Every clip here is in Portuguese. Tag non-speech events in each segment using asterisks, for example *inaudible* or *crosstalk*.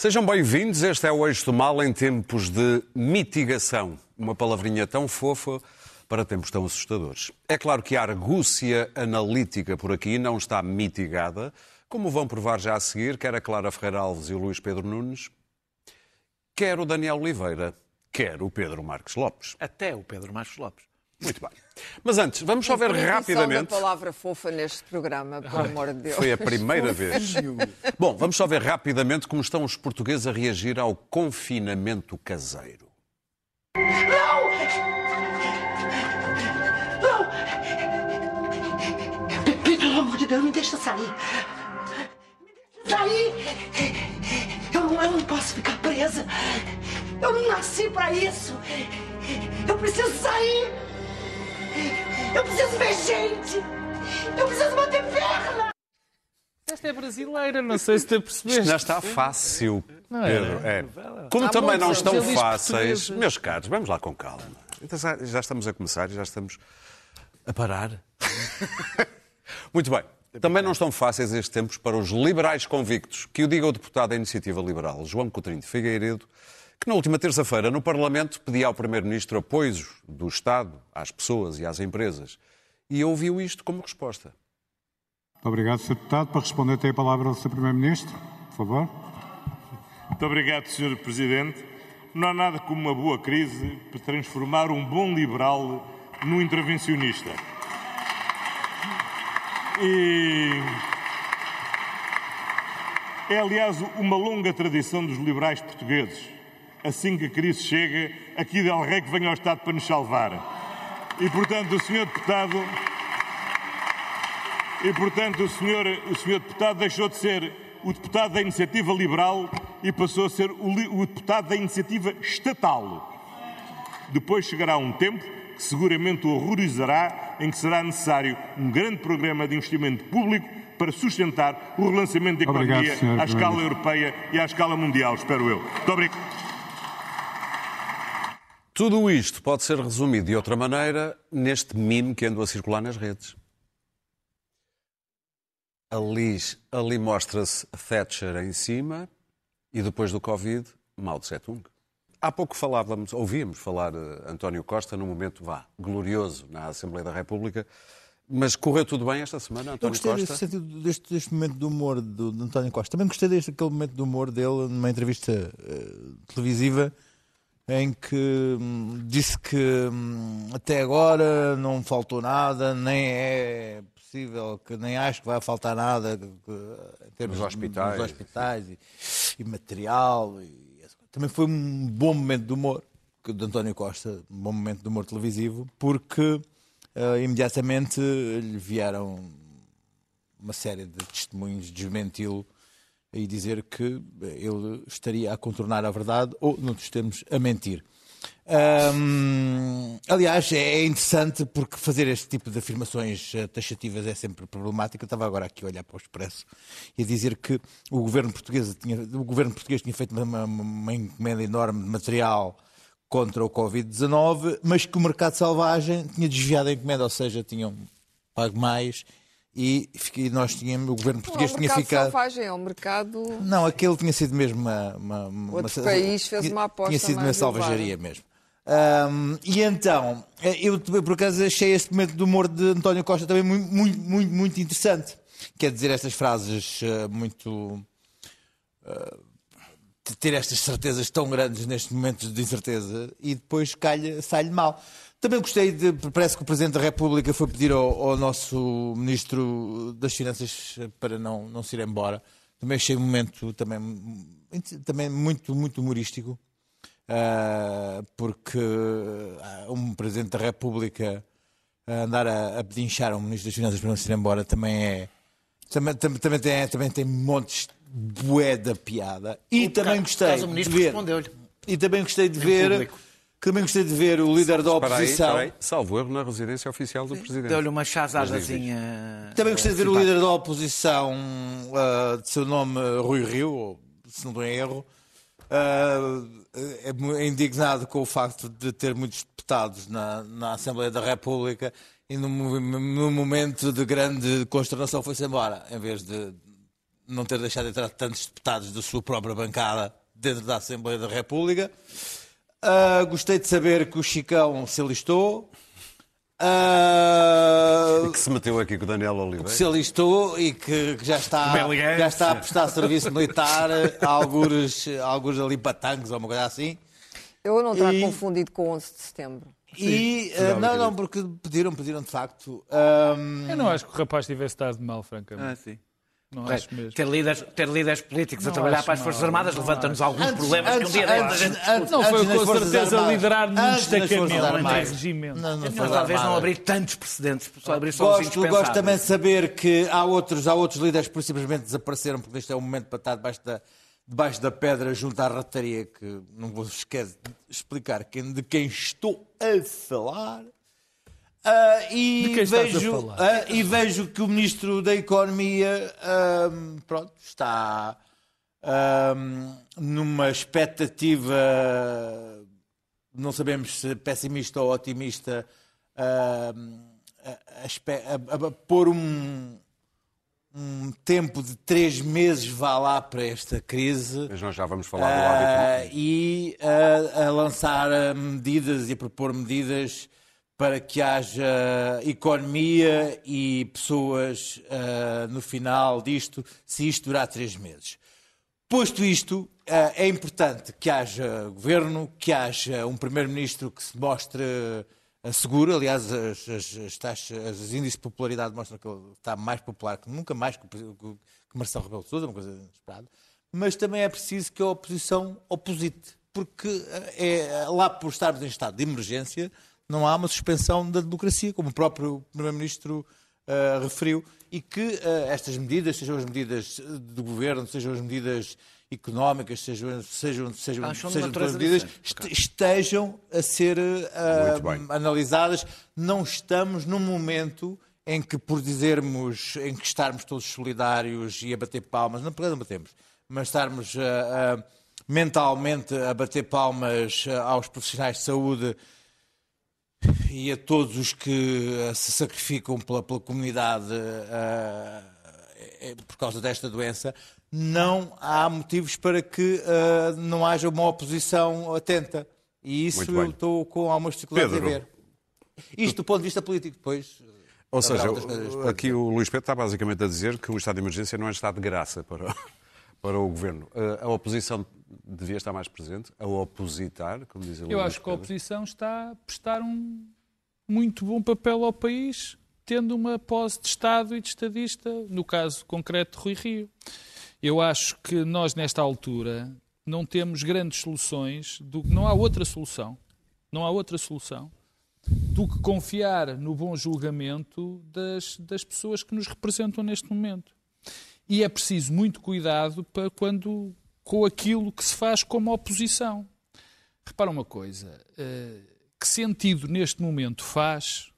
Sejam bem-vindos. Este é o Eixo do Mal em tempos de mitigação. Uma palavrinha tão fofa para tempos tão assustadores. É claro que a argúcia analítica por aqui não está mitigada, como vão provar já a seguir, quer a Clara Ferreira Alves e o Luís Pedro Nunes, quer o Daniel Oliveira, quer o Pedro Marques Lopes. Até o Pedro Marques Lopes. Muito bem. Mas antes, vamos só ver rapidamente. a palavra fofa neste programa, pelo amor de Deus. Foi a primeira vez. *laughs* Bom, vamos só ver rapidamente como estão os portugueses a reagir ao confinamento caseiro. Não! Não! Pelo amor de Deus, me deixa sair. Me deixa sair! Eu não, eu não posso ficar presa. Eu não nasci pra isso. Eu preciso sair. Eu preciso ver gente. Eu preciso bater perna. Esta é brasileira, não sei se te percebeste. Não está fácil, Não é? Pedro. É. Como Há também não estão fáceis, meus caros, vamos lá com calma. Então, já- já estamos a começar, já estamos a parar. *laughs* Muito bem. Também não estão fáceis estes tempos para os liberais convictos, que o diga o deputado da Iniciativa Liberal, João Coutinho de Figueiredo, que na última terça-feira no Parlamento pedia ao Primeiro-Ministro apoios do Estado às pessoas e às empresas. E ouviu isto como resposta. Muito obrigado, Sr. Deputado. Para responder, tem a palavra o Sr. Primeiro-Ministro, por favor. Muito obrigado, Sr. Presidente. Não há nada como uma boa crise para transformar um bom liberal num intervencionista. E. É, aliás, uma longa tradição dos liberais portugueses. Assim que a crise chega, aqui Del Rey que venha ao Estado para nos salvar. E, portanto, o Sr. Deputado. E, portanto, o senhor, o senhor deputado deixou de ser o deputado da Iniciativa Liberal e passou a ser o, o deputado da Iniciativa Estatal. Depois chegará um tempo que seguramente o horrorizará, em que será necessário um grande programa de investimento público para sustentar o relançamento da Obrigado, economia senhor à escala europeia e à escala mundial, espero eu. Muito obrigado. Tudo isto pode ser resumido de outra maneira neste meme que andou a circular nas redes. Ali, ali mostra-se Thatcher em cima e depois do Covid, Mao Tse-Tung. Há pouco falávamos, ouvíamos falar eh, António Costa num momento, vá, glorioso na Assembleia da República, mas correu tudo bem esta semana, Eu António gostei deste, Costa? sentido, deste, deste momento de humor do, de António Costa. Também gostei deste aquele momento de humor dele numa entrevista eh, televisiva em que hum, disse que hum, até agora não faltou nada, nem é possível, que nem acho que vai faltar nada em termos Nos hospitais. dos hospitais e, e material. E, também foi um bom momento de humor que- de António Costa, um bom momento de humor televisivo, porque eh, imediatamente lhe vieram uma série de testemunhos desmenti-lo e dizer que ele estaria a contornar a verdade ou, noutros termos, a mentir. Aliás, é interessante porque fazer este tipo de afirmações eh, taxativas é sempre problemático. Eu estava agora aqui a olhar para o Expresso e a dizer que o governo português tinha, o governo português tinha feito uma- uma encomenda enorme de material contra o Covid-19, mas que o mercado selvagem tinha desviado a encomenda, ou seja, tinham pago mais e fiquei- nós tínhamos, o governo Não português um tinha ficado. selvagem, é um mercado... Não, aquele tinha sido mesmo uma. uma- uma- Outro uma- país fez uma aposta Tinha sido uma elevada. mesmo. Ahm, e então, eh, eu por acaso achei este momento do humor de António Costa também muito, muito, muito, muito interessante. Quer dizer, estas frases eh, muito. de ter estas certezas tão grandes nestes momentos de incerteza e depois calha, sai-lhe mal. Também gostei de. Parece que o Presidente da República foi pedir ao, ao nosso Ministro das Finanças para não, não se ir embora. Também achei um momento também, também muito, muito humorístico. ah, porque ah, um Presidente da República andar a, a pedinchar um Ministro das Finanças para não se ir embora também é. Também, também, também tem, também tem montes de bué da piada. E O também ca- gostei caso o de ministro ver. respondeu-lhe. E também gostei de ver. público. Também gostei de ver o líder da Espera aí, oposição. espera aí. Salvo erro na residência oficial do Presidente. Deu-lhe uma chazadazinha. Também gostei de ver o simpática. líder da oposição, ah, de seu nome Rui Rio, se não estou em erro, ah, é indignado com o facto de ter muitos deputados na, na Assembleia da República e num, mo- num momento de grande consternação foi-se embora, em vez de não ter deixado entrar tantos deputados da sua própria bancada dentro da Assembleia da República. Ah, gostei de saber que o Chicão se alistou. Ah, Que se meteu aqui com o Daniel Oliveira. se alistou e que, que já, está, elegante. já está a prestar serviço militar, alguns, alguns ali patangos ou uma coisa assim. Eu não terá E- confundido com 11 de setembro. E, ah, não, não, porque pediram, pediram de facto. Ahm, Eu não acho que o rapaz tivesse estado mal, francamente. Ah, sim. Não acho mesmo. Ter líderes, ter líderes políticos a Não trabalhar acho para as Forças Armadas não levanta-nos alguns Antes- problemas que um dia antes- a antes- discute. Não foi antes com certeza Armadas. liderar num Antes destacamento, em regimento. Não, não Mas foi talvez não abrir tantos precedentes, só abrir só os Gosto, indispensáveis. gosto também de saber que há outros, há outros líderes que simplesmente desapareceram, porque este é o momento para estar debaixo da, debaixo da pedra junto à rataria, que não vou esquecer de explicar quem, de quem estou a falar. Ah, e, De quem estás a vejo, falar? ah, e vejo que o Ministro da Economia ahm, pronto, está numa expectativa, não sabemos se pessimista ou otimista, a, a a- a pôr um, um tempo de três meses, vá lá, para esta crise. Mas nós já vamos falar do hábito. E a lançar medidas e a propor medidas para que haja economia e pessoas ah, no final disto, se isto durar três meses. Posto isto, ah, é importante que haja governo, que haja um primeiro-ministro que se mostre ah, seguro. Aliás, as, as, as taxas, os índices de popularidade mostram que ele está mais popular que nunca mais que, o- que Marcelo Rebelo de Sousa, uma coisa inesperada. Mas também é preciso que a oposição oposite, porque é, lá por estarmos em estado de emergência, não há uma suspensão da democracia, como o próprio Primeiro-Ministro ah, referiu, e que ah, estas medidas, sejam as medidas do governo, sejam as medidas económicas, sejam, sejam, sejam, sejam todas medidas, estejam a ser bem. analisadas. Não estamos num momento em que, por dizermos, em que estarmos todos solidários e a bater palmas, não, porque não batemos, mas estarmos ah, ah, mentalmente a bater palmas aos profissionais de saúde e a todos os que eh, se sacrificam pela, pela comunidade eh, por causa desta doença, não há motivos para que eh, não haja uma oposição atenta. E isso eu estou com algumas dificuldades Pedro. a ver. Isto do ponto de vista político, depois. Ou seja, coisas aqui o Luís Pedro está basicamente a dizer que o estado de emergência não é estado de graça para, para o governo. Eh, A oposição devia estar mais presente, a opositar, como diz Eu acho que a oposição está a prestar um muito bom papel ao país, tendo uma pose de Estado e de estadista, no caso concreto de Rui Rio. Eu acho que nós, nesta altura, não temos grandes soluções, do, não há outra solução, não há outra solução do que confiar no bom julgamento das, das pessoas que nos representam neste momento. E é preciso muito cuidado para quando, com aquilo que se faz como oposição. Repara uma coisa, eh, que sentido neste momento faz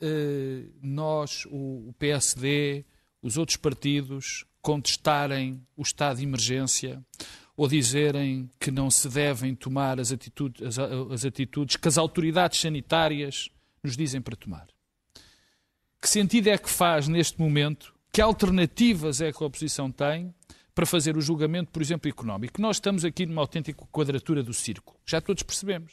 eh, nós, o o PSD, os outros partidos, contestarem o estado de emergência ou dizerem que não se devem tomar as atitudes, as, as atitudes que as autoridades sanitárias nos dizem para tomar? Que sentido é que faz neste momento? Que alternativas é que a oposição tem para fazer o julgamento, por exemplo, económico? Nós estamos aqui numa autêntica quadratura do círculo. Já todos percebemos.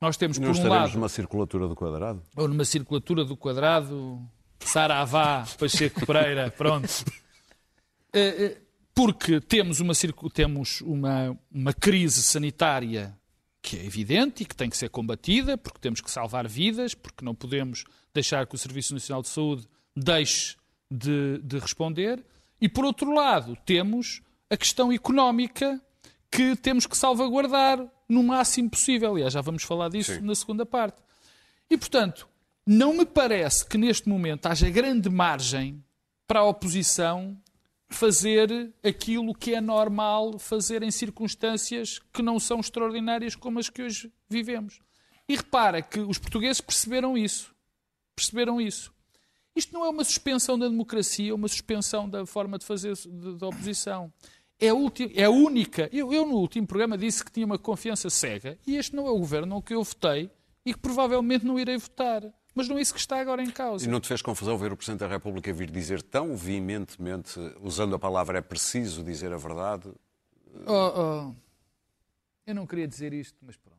Nós temos, Não por um estaremos lado, numa circulatura do quadrado? ou numa circulatura do quadrado, Saravá, Pacheco Pereira, *laughs* pronto. Eh, eh, Porque temos uma, temos uma, uma crise sanitária que é evidente e que tem que ser combatida, porque temos que salvar vidas, porque não podemos deixar que o Serviço Nacional de Saúde deixe de, de responder. E, por outro lado, temos a questão económica que temos que salvaguardar no máximo possível. Aliás, já vamos falar disso Sim. na segunda parte. E, portanto, não me parece que neste momento haja grande margem para a oposição fazer aquilo que é normal fazer em circunstâncias que não são extraordinárias como as que hoje vivemos. E repara que os portugueses perceberam isso. Perceberam isso. Isto não é uma suspensão da democracia, é uma suspensão da forma de fazer da oposição. É a, ulti- é única. Eu, eu, no último programa, disse que tinha uma confiança cega. E este não é o governo que eu votei e que provavelmente não irei votar. Mas não é isso que está agora em causa. E não te fez confusão ver o Presidente da República vir dizer tão veementemente, usando a palavra é preciso dizer a verdade, Oh, oh. Eu não queria dizer isto, mas pronto.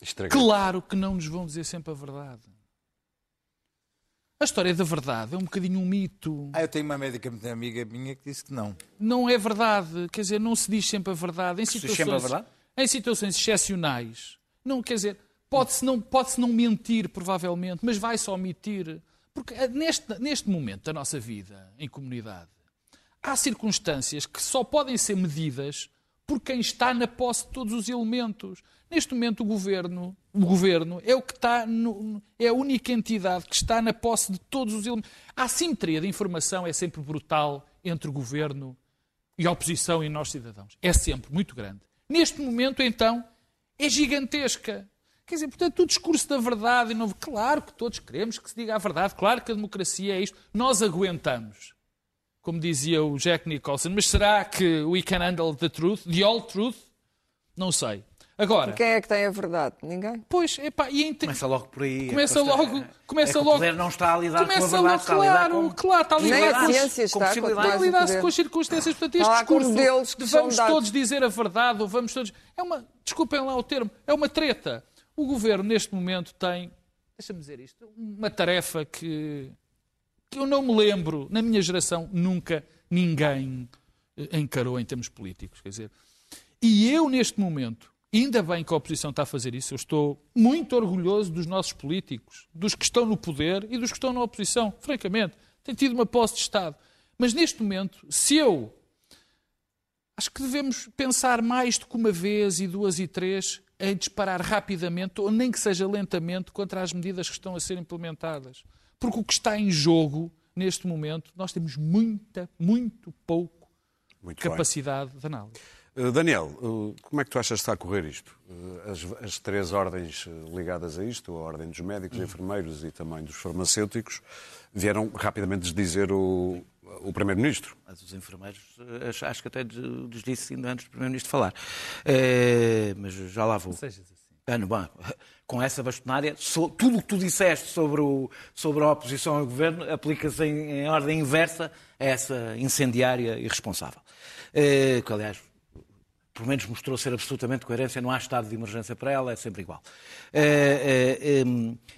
estragar. Claro que não nos vão dizer sempre a verdade. A história da verdade é um bocadinho um mito. Ah, eu tenho uma médica muito amiga minha que disse que não. Não é verdade. Quer dizer, não se diz sempre a verdade. Em diz situações, sempre a verdade? Em situações excepcionais. Não, quer dizer, pode-se não, pode não mentir, provavelmente, mas vai-se omitir. Porque eh, neste, neste momento da nossa vida em comunidade, há circunstâncias que só podem ser medidas por quem está na posse de todos os elementos. Neste momento, o governo, o governo é o que está no- é a única entidade que está na posse de todos os elementos. A assimetria de informação é sempre brutal entre o governo e a oposição e nós cidadãos. É sempre muito grande. Neste momento, então, é gigantesca. Quer dizer, portanto, o discurso da verdade, não... claro que todos queremos que se diga a verdade, claro que a democracia é isto. Nós aguentamos como dizia o Jack Nicholson, mas será que we can handle the truth, the all truth? Não sei. Agora, Quem é que tem a verdade? Ninguém. pois, epá, e em te- Começa logo por aí. Começa É que logo- começa é que logo- O poder não está a lidar com a começa verdade, logo, está a lidar claro, com... claro, está a Nem lidar a com, ciência com está com está a poder. com as circunstâncias. Portanto, este discurso que de vamos dados. todos dizer a verdade ou vamos todos... É uma, desculpem lá o termo, é uma treta. O governo, neste momento, tem, deixa-me dizer isto, uma tarefa que, que eu não me lembro, na minha geração, nunca ninguém eh, encarou em termos políticos. Quer dizer, e eu, neste momento, ainda bem que a oposição está a fazer isso, eu estou muito orgulhoso dos nossos políticos, dos que estão no poder e dos que estão na oposição. Francamente, tem tido uma posse de Estado. Mas neste momento, se eu. Acho que devemos pensar mais do que uma vez e duas e três em disparar rapidamente, ou nem que seja lentamente, contra as medidas que estão a ser implementadas. Porque o que está em jogo, neste momento, nós temos muita, muito pouco Muito bem. capacidade de análise. Uh, Daniel, uh, como é que tu achas que está a correr isto? Uh, As, as três ordens ligadas a isto, a ordem dos médicos, enfermeiros e também dos farmacêuticos, vieram rapidamente desdizer o, o Primeiro-Ministro. Mas os enfermeiros, eh, acho, acho que até lhes disse ainda antes do Primeiro-Ministro falar. Eh, mas já lá vou. Sejas assim. Ah, não, bom, com essa bastonária, so- tudo o que tu disseste sobre, o, sobre a oposição ao governo aplica-se em, em ordem inversa a essa incendiária irresponsável. Eh, que, aliás, pelo menos mostrou ser absolutamente coerência, não há estado de emergência para ela, é sempre igual. Eh, eh,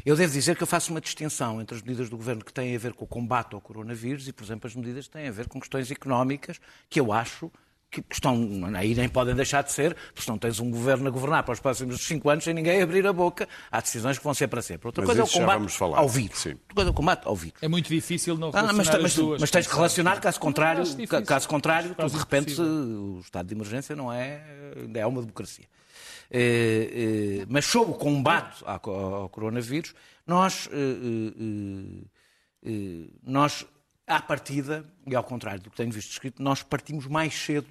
eu devo dizer que eu faço uma distinção entre as medidas do governo que têm a ver com o combate ao coronavírus e, por exemplo, as medidas que têm a ver com questões económicas que eu acho que estão, aí nem podem deixar de ser, porque se não tens um governo a governar para os próximos cinco anos sem ninguém abrir a boca, há decisões que vão ser para sempre. Outra Mas coisa é o combate vamos falar. ao vírus. Sim. Outra coisa é o combate ao vírus. É muito difícil não Ah, relacionar mas, as mas- duas. mas tens que relacionar, caso contrário, caso contrário, tu, de repente impossível. o estado de emergência não é, ainda é uma democracia. Eh, eh, mas sobre o combate ao, ao coronavírus, nós, eh, nós, à partida, e ao contrário do que tenho visto escrito, nós partimos mais cedo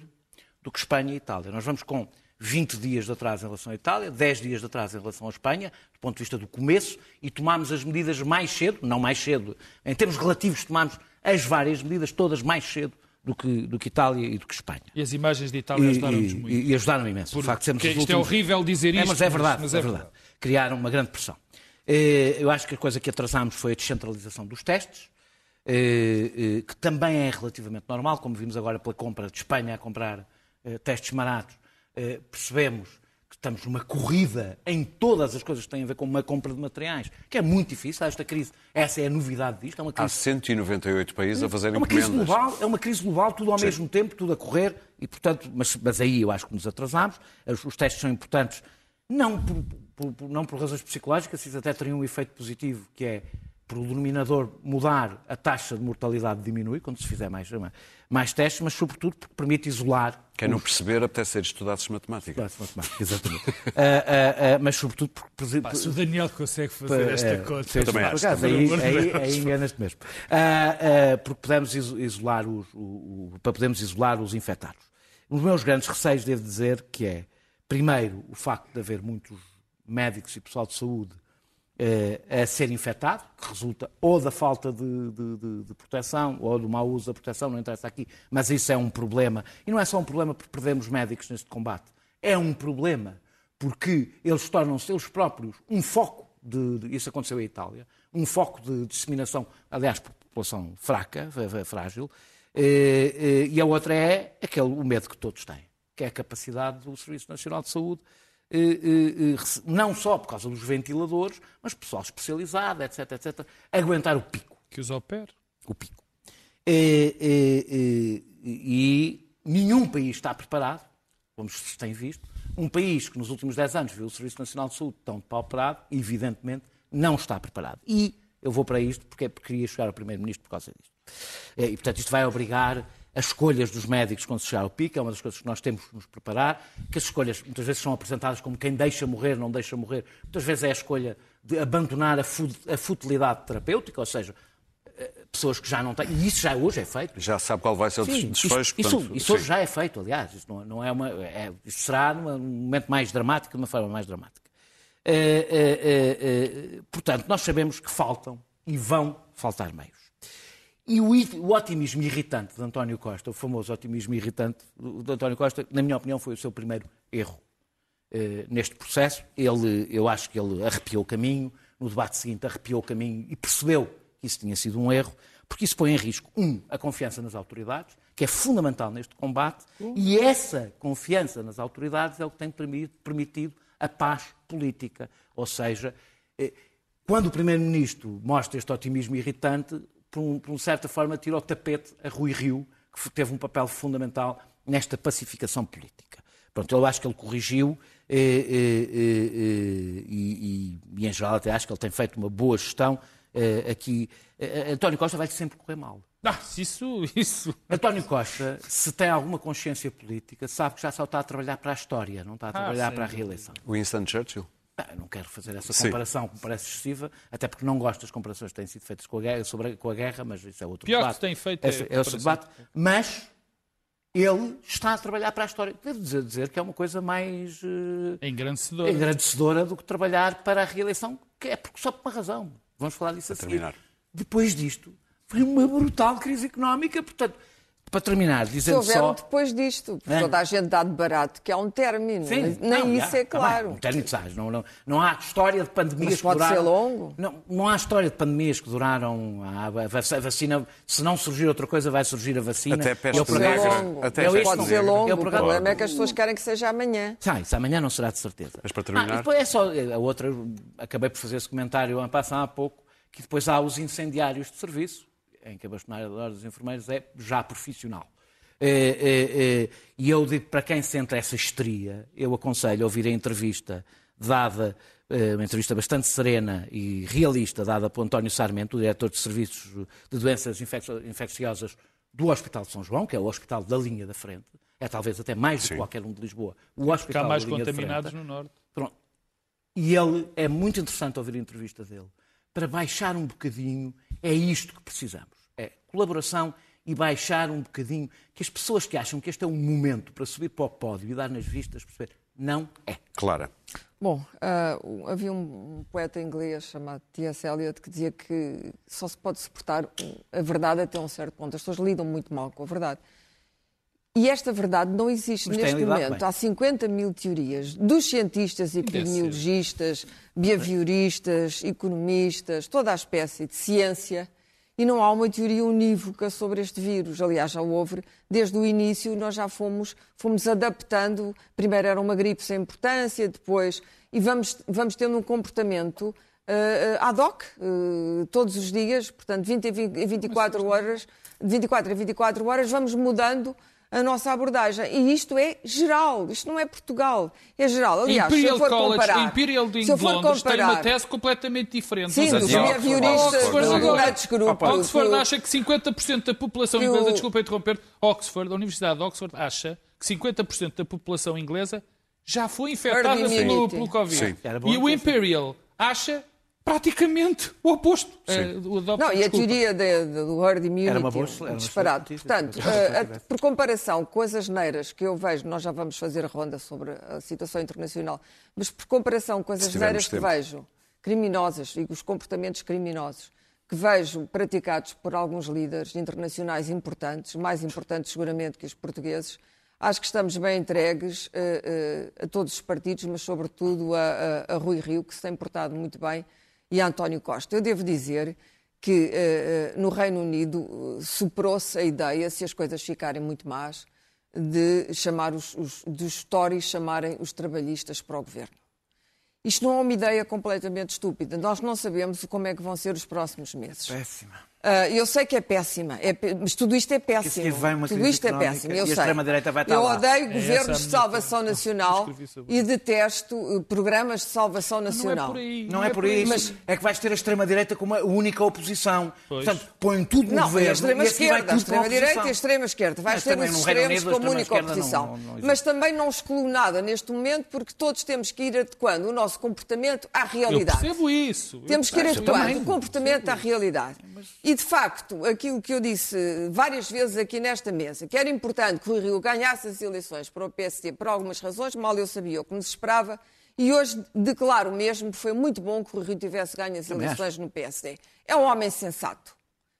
do que Espanha e Itália. Nós vamos com 20 dias de atraso em relação à Itália, 10 dias de atraso em relação à Espanha, do ponto de vista do começo, e tomámos as medidas mais cedo, não mais cedo, em termos relativos, tomámos as várias medidas todas mais cedo do que, do que Itália e do que Espanha. E as imagens de Itália ajudaram-nos muito. e ajudaram imenso. o facto de sermos isto é últimos- horrível dizer É, isto, mas é verdade, mas é é verdade. verdade. Criaram uma grande pressão. Eh, Eu acho que a coisa que atrasámos foi a descentralização dos testes, que também é relativamente normal, como vimos agora pela compra de Espanha a comprar eh, testes baratos, eh, percebemos que estamos numa corrida em todas as coisas que têm a ver com uma compra de materiais, que é muito difícil. Esta crise, essa é a novidade disto, é uma Há crise 198 países a fazerem é uma crise global, é uma crise global, tudo ao mesmo tempo, tudo a correr, e portanto, mas, mas aí eu acho que nos atrasámos. Os, testes são importantes, não por, por- por- não por razões psicológicas, isso até teria um efeito positivo, que é por o denominador mudar, a taxa de mortalidade diminui quando se fizer mais, mais testes, mas sobretudo porque permite isolar Quem não perceber, apetece ser estudados matemática. Claro, matemática, Exatamente. *laughs* Ah, ah, ah, mas sobretudo porque Pá, se o Daniel consegue fazer esta é, conta. sim, também por acho, também aí, acho. aí, aí enganas-te mesmo. Ah, ah, porque podemos iso- isolar os, o- o- para podermos isolar os infectados. Os meus grandes receios, devo dizer, que é, primeiro, o facto de haver muitos médicos e pessoal de saúde a ser infectado, que resulta ou da falta de, de- de- de proteção ou do mau uso da proteção, não interessa aqui, mas isso é um problema. E não é só um problema porque perdemos médicos neste combate, é um problema porque eles tornam-se eles próprios um foco de, isso aconteceu em Itália, um foco de disseminação, aliás, por população fraca, frágil, eh, eh, e a outra é aquele, o medo que todos têm, que é a capacidade do Serviço Nacional de Saúde, eh, não só por causa dos ventiladores, mas pessoal especializado, etc, etc, aguentar o pico. Que os opere. O pico. E, e nenhum país está preparado, como se tem visto, um país que nos últimos 10 anos viu o Serviço Nacional de Saúde tão depauperado, evidentemente, não está preparado. E eu vou para isto porque, queria chegar ao Primeiro-Ministro por causa disto. É, e, portanto, isto vai obrigar as escolhas dos médicos quando se chegar ao pico, é uma das coisas que nós temos que nos preparar, que as escolhas muitas vezes são apresentadas como quem deixa morrer, não deixa morrer. Muitas vezes é a escolha de abandonar a, a futilidade terapêutica, ou seja, eh, pessoas que já não têm. E isso já hoje é feito. Já sabe qual vai ser o sim, desfecho. Isso, portanto, isso, isso hoje já é feito, aliás. Isso não, não é uma. É, isso será num momento mais dramático, de uma forma mais dramática. Uh, uh, uh, portanto, nós sabemos que faltam e vão faltar meios. E o, o, otimismo irritante de António Costa, o famoso otimismo irritante de António Costa, na minha opinião, foi o seu primeiro erro eh, neste processo. Ele, eu acho que ele arrepiou o caminho, no debate seguinte arrepiou o caminho e percebeu que isso tinha sido um erro, porque isso põe em risco, um, a confiança nas autoridades, que é fundamental neste combate, e essa confiança nas autoridades é o que tem permitido a paz política. Ou seja, eh, quando o Primeiro-Ministro mostra este otimismo irritante, por, um, por uma certa forma, tira o tapete a Rui Rio, que teve um papel fundamental nesta pacificação política. Pronto, eu acho que ele corrigiu e, eh, e, eh, eh, e, e, em geral, até acho que ele tem feito uma boa gestão aqui. António Costa vai sempre correr mal. Ah, isso, isso. António Costa, se tem alguma consciência política, sabe que já só está a trabalhar para a história, não está a ah, trabalhar ah, para a reeleição. Winston Churchill? Ah, não quero fazer essa comparação que me parece excessiva, até porque não gosto das comparações que têm sido feitas com a guerra, sobre a, com a guerra mas isso é outro Pior debate. que tem feito é, é outro debate. Mas ele está a trabalhar para a história. Devo dizer, dizer que é uma coisa mais uh, engrandecedora. engrandecedora do que trabalhar para a reeleição, que é porque só por uma razão. Vamos falar disso a, a seguir. Terminar. Depois disto, foi uma brutal crise económica, portanto para terminar, dizendo se só... depois disto, porque toda a gente dá de barato, que é um término, Sim, nem não, isso já, é claro. Tá um término, sabes, não, não, não há história de pandemias Mas pode que duraram... ser longo? Não, não há história de pandemias que duraram... A vacina, se não surgir outra coisa, vai surgir a vacina. Até peste pode ser longo. Até eu, pode ser longo, o problema é que as pessoas querem que seja amanhã. Sim, isso amanhã não será de certeza. Mas para terminar... Ah, depois é só... A outra, acabei por fazer esse comentário a passar há pouco, que depois há os incendiários de serviço, em que a bastonária dos enfermeiros é já profissional. Eh, eh, eh, e eu digo para quem sente essa histeria, eu aconselho a ouvir a entrevista dada, uma entrevista bastante serena e realista, dada por António Sarmento, o diretor de Serviços de Doenças Infecciosas do Hospital de São João, que é o hospital da linha da frente, é talvez até mais do que qualquer um de Lisboa. O hospital mais da linha contaminados frente, no Norte. Pronto. E ele, é muito interessante ouvir a entrevista dele, para baixar um bocadinho, é isto que precisamos. É colaboração e baixar um bocadinho, que as pessoas que acham que este é um momento para subir para o pódio e dar nas vistas, perceber, não é. Clara. Bom, uh, havia um, poeta inglês chamado T.S. Eliot que dizia que só se pode suportar a verdade até um certo ponto. As pessoas lidam muito mal com a verdade. E esta verdade não existe Mas neste momento. Bem. Há 50 mil teorias dos cientistas, epidemiologistas, behavioristas, economistas, toda a espécie de ciência e não há uma teoria unívoca sobre este vírus. Aliás, já houve, desde o início, nós já fomos, fomos adaptando. Primeiro era uma gripe sem importância, depois. E vamos, vamos tendo um comportamento uh, ad hoc, uh, todos os dias, portanto, 20 a 20, 24 horas, de 24 a 24 horas, vamos mudando a nossa abordagem. E isto é geral, isto não é Portugal, é geral. Aliás, Imperial se eu for College, comparar, Imperial de se eu for Londres comparar, tem uma tese completamente diferente. Sim, dos behavioristas, Oxford, Oxford acha que 50% da população inglesa, desculpa interromper, Oxford, a Universidade de Oxford acha que 50% da população inglesa já foi infectada pelo, pelo Covid. E o Imperial acha praticamente o oposto. Uh, não, e a teoria de, de, do herd immunity era uma boa, era um disparado. Portanto, uh, por comparação com as asneiras que eu vejo, nós já vamos fazer a ronda sobre a situação internacional, mas por comparação com as asneiras que vejo, criminosas e os comportamentos criminosos, que vejo praticados por alguns líderes internacionais importantes, mais importantes seguramente que os portugueses, acho que estamos bem entregues uh, uh, a todos os partidos, mas sobretudo a, a, a Rui Rio, que se tem portado muito bem e António Costa. Eu devo dizer que eh, no Reino Unido eh, superou-se a ideia, se as coisas ficarem muito más, de chamar os, os dos Tories chamarem os trabalhistas para o governo. Isto não é uma ideia completamente estúpida. Nós não sabemos como é que vão ser os próximos meses. Péssima. Uh, eu sei que é péssima, é pé- mas tudo isto é péssimo. Isso vem uma tudo isto é péssimo, e eu a sei. extrema-direita vai estar eu odeio É governos de salvação nacional e detesto uh, programas de salvação Não é nacional. por aí. Não é por isso. Mas- É que vais ter a extrema-direita como a única oposição. Pois. Portanto, põem tudo no Não, governo. a extrema esquerda, a extrema direita e a extrema esquerda. Vais Mas ter os extremos Unido, como única extrema-esquerda não- oposição. não- não. Mas também não excluo nada neste momento, porque todos temos que ir adequando o nosso comportamento à Eu realidade. percebo isso. Eu Temos que ir adequando o comportamento à realidade. E, de facto, aquilo que eu disse várias vezes aqui nesta mesa, que era importante que o Rio ganhasse as eleições para o PSD por algumas razões, mal eu sabia o que nos esperava, e hoje declaro mesmo que foi muito bom que o Rio tivesse ganho as eleições no PSD. É um homem sensato.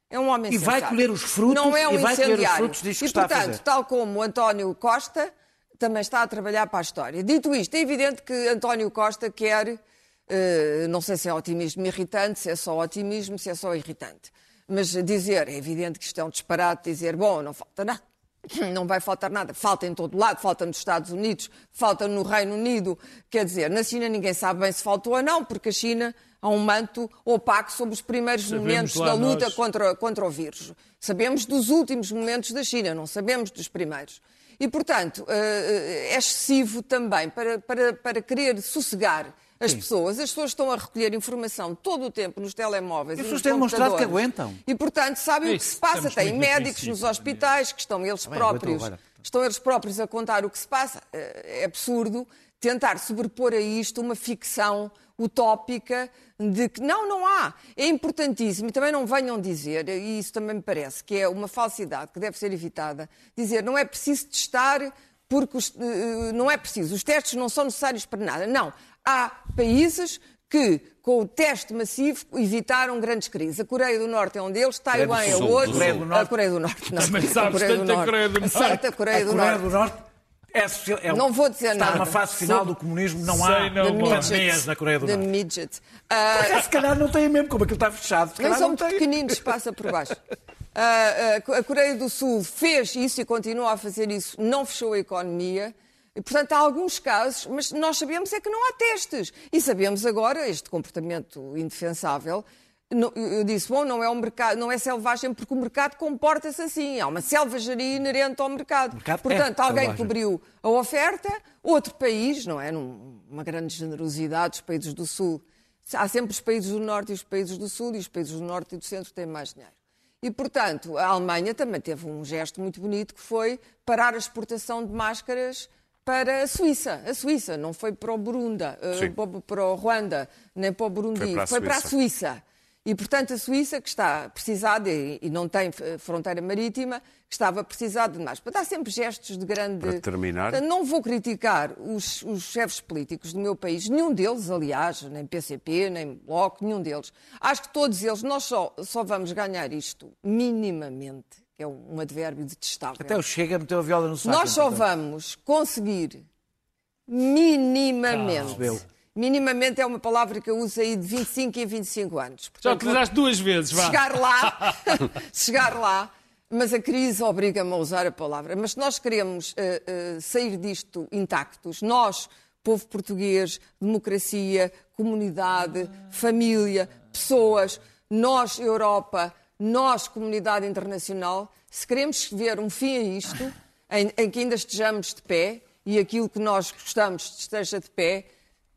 É um homem E vai sensato. colher os frutos- Não é um e vai colher os incendiário. frutos disto que e, portanto, tal como o António Costa também está a trabalhar para a história. Dito isto, é evidente que António Costa quer, eh, não sei se é otimismo irritante, se é só otimismo, se é só irritante, mas dizer, é evidente que isto é um disparate, dizer, bom, não falta nada. *clears throat* Não vai faltar nada. Falta em todo lado, falta nos Estados Unidos, falta no Reino Unido. Quer dizer, na China ninguém sabe bem se faltou ou não, porque a China há um manto opaco sobre os primeiros Sabemos momentos da luta nós. contra, contra o vírus. Sabemos dos últimos momentos da China, não sabemos dos primeiros. E, portanto, eh, é excessivo também para, para, para querer sossegar as pessoas. As pessoas estão a recolher informação todo o tempo nos telemóveis E as e nos pessoas têm demonstrado que aguentam. E, portanto, sabem o que Isso, se passa. Têm médicos nos hospitais que estão eles bem, próprios, aguentam agora. estão eles próprios a contar o que se passa. Eh, É absurdo tentar sobrepor a isto uma ficção utópica de que não, não há. É importantíssimo e também não venham dizer, e isso também me parece que é uma falsidade que deve ser evitada, dizer não é preciso testar porque os- eh, não é preciso, os testes não são necessários para nada. Não. Há países que, com o teste massivo, evitaram grandes crises. A Coreia do Norte é um deles, Taiwan é outro. Coreia do Norte. A Coreia do Norte, não. Também sabes A Coreia do tanto Norte. Coreia do Norte. Aceita a Coreia A do Coreia Norte. do Norte é, social- é- Não vou dizer está nada. numa fase final Sobre- do comunismo, não Sei há The Bom. pandemias na Coreia do The Norte. midget. Ah, Se calhar não tem mesmo, como aquilo está fechado. Se nem são pequeninos, *laughs* passa por baixo. Ah, ah, a Coreia do Sul fez isso e continua a fazer isso, não fechou a economia. E, portanto, há alguns casos, mas nós sabemos é que não há testes. E sabemos agora este comportamento indefensável. Eu disse, bom, não é, um mercado, não é selvagem porque o mercado comporta-se assim. Há uma selvageria inerente ao mercado. mercado é Portanto, alguém selvagem. cobriu a oferta, outro país, não é? Uma grande generosidade, os países do Sul. Há sempre os países do Norte e os países do Sul, e os países do Norte e do Centro têm mais dinheiro. E, portanto, a Alemanha também teve um gesto muito bonito que foi parar a exportação de máscaras para a Suíça. A Suíça, não foi para o Burundi, eh, Sim. para- o Ruanda, nem para o Burundi, Foi para a foi para a Suíça. E, portanto, a Suíça, que está precisada e, e não tem eh, fronteira marítima, estava a precisar de mais. Para dar sempre gestos de grande. Para terminar. Não vou criticar os, os chefes políticos do meu país, nenhum deles, aliás, nem PCP, nem Bloco, nenhum deles. Acho que todos eles, nós só, só vamos ganhar isto minimamente, é um advérbio detestável. Até o Chega meteu a viola no saco. Nós só entretanto. vamos conseguir minimamente. Percebeu. Minimamente é uma palavra que eu uso aí de 25 em 25 anos. Já Portanto, utilizaste duas vezes, vá. chegar lá, *laughs* *laughs* chegar lá, mas a crise obriga-me a usar a palavra. Mas se nós queremos eh, eh, sair disto intactos, nós, povo português, democracia, comunidade, família, pessoas, nós, Europa, nós, comunidade internacional, se queremos ver um fim a isto, em, em que ainda estejamos de pé e aquilo que nós gostamos esteja de pé,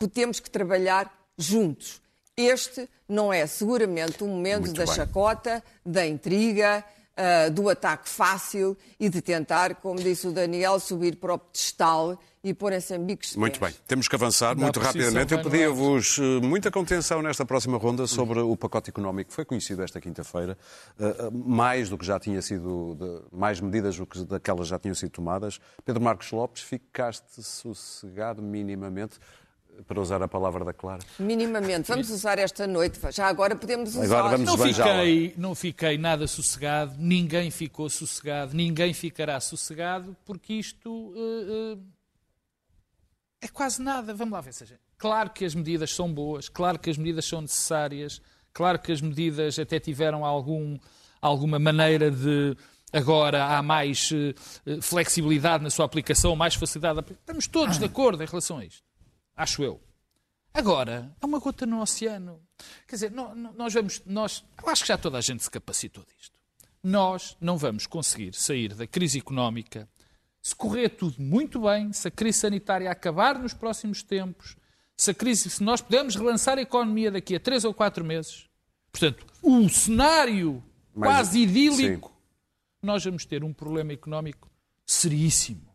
temos que trabalhar juntos. Este não é seguramente o momento Muito da bem. chacota, da intriga, ah, do ataque fácil e de tentar, como disse o Daniel, subir para o pedestal e porem-se em bicos de Muito bem, temos que avançar Da muito rapidamente. Eu pedia-vos eh, muita contenção nesta próxima ronda sobre o pacote económico que foi conhecido esta quinta-feira, eh, eh, mais do que já tinha sido, de- mais medidas do que daquelas já tinham sido tomadas. Pedro Marcos Lopes, ficaste sossegado minimamente, para usar a palavra da Clara. Minimamente. Vamos usar esta noite. Já agora podemos usar. Agora vamos Não fiquei, não fiquei nada sossegado, ninguém ficou sossegado, ninguém ficará sossegado, porque isto eh, eh, é quase nada. Vamos lá ver se a gente. Claro que as medidas são boas, claro que as medidas são necessárias, claro que as medidas até tiveram algum, alguma maneira de. Agora há mais eh, flexibilidade na sua aplicação, mais facilidade. Estamos todos de acordo em relação a isto. Acho eu. Agora, é uma gota no oceano. Quer dizer, nó- nó- nós vamos. Nós, eu acho que já toda a gente se capacitou disto. Nós não vamos conseguir sair da crise económica se correr tudo muito bem, se a crise sanitária acabar nos próximos tempos, se, a crise, se nós pudermos relançar a economia daqui a três ou quatro meses. Portanto, o cenário quase idílico, nós vamos ter um problema económico seríssimo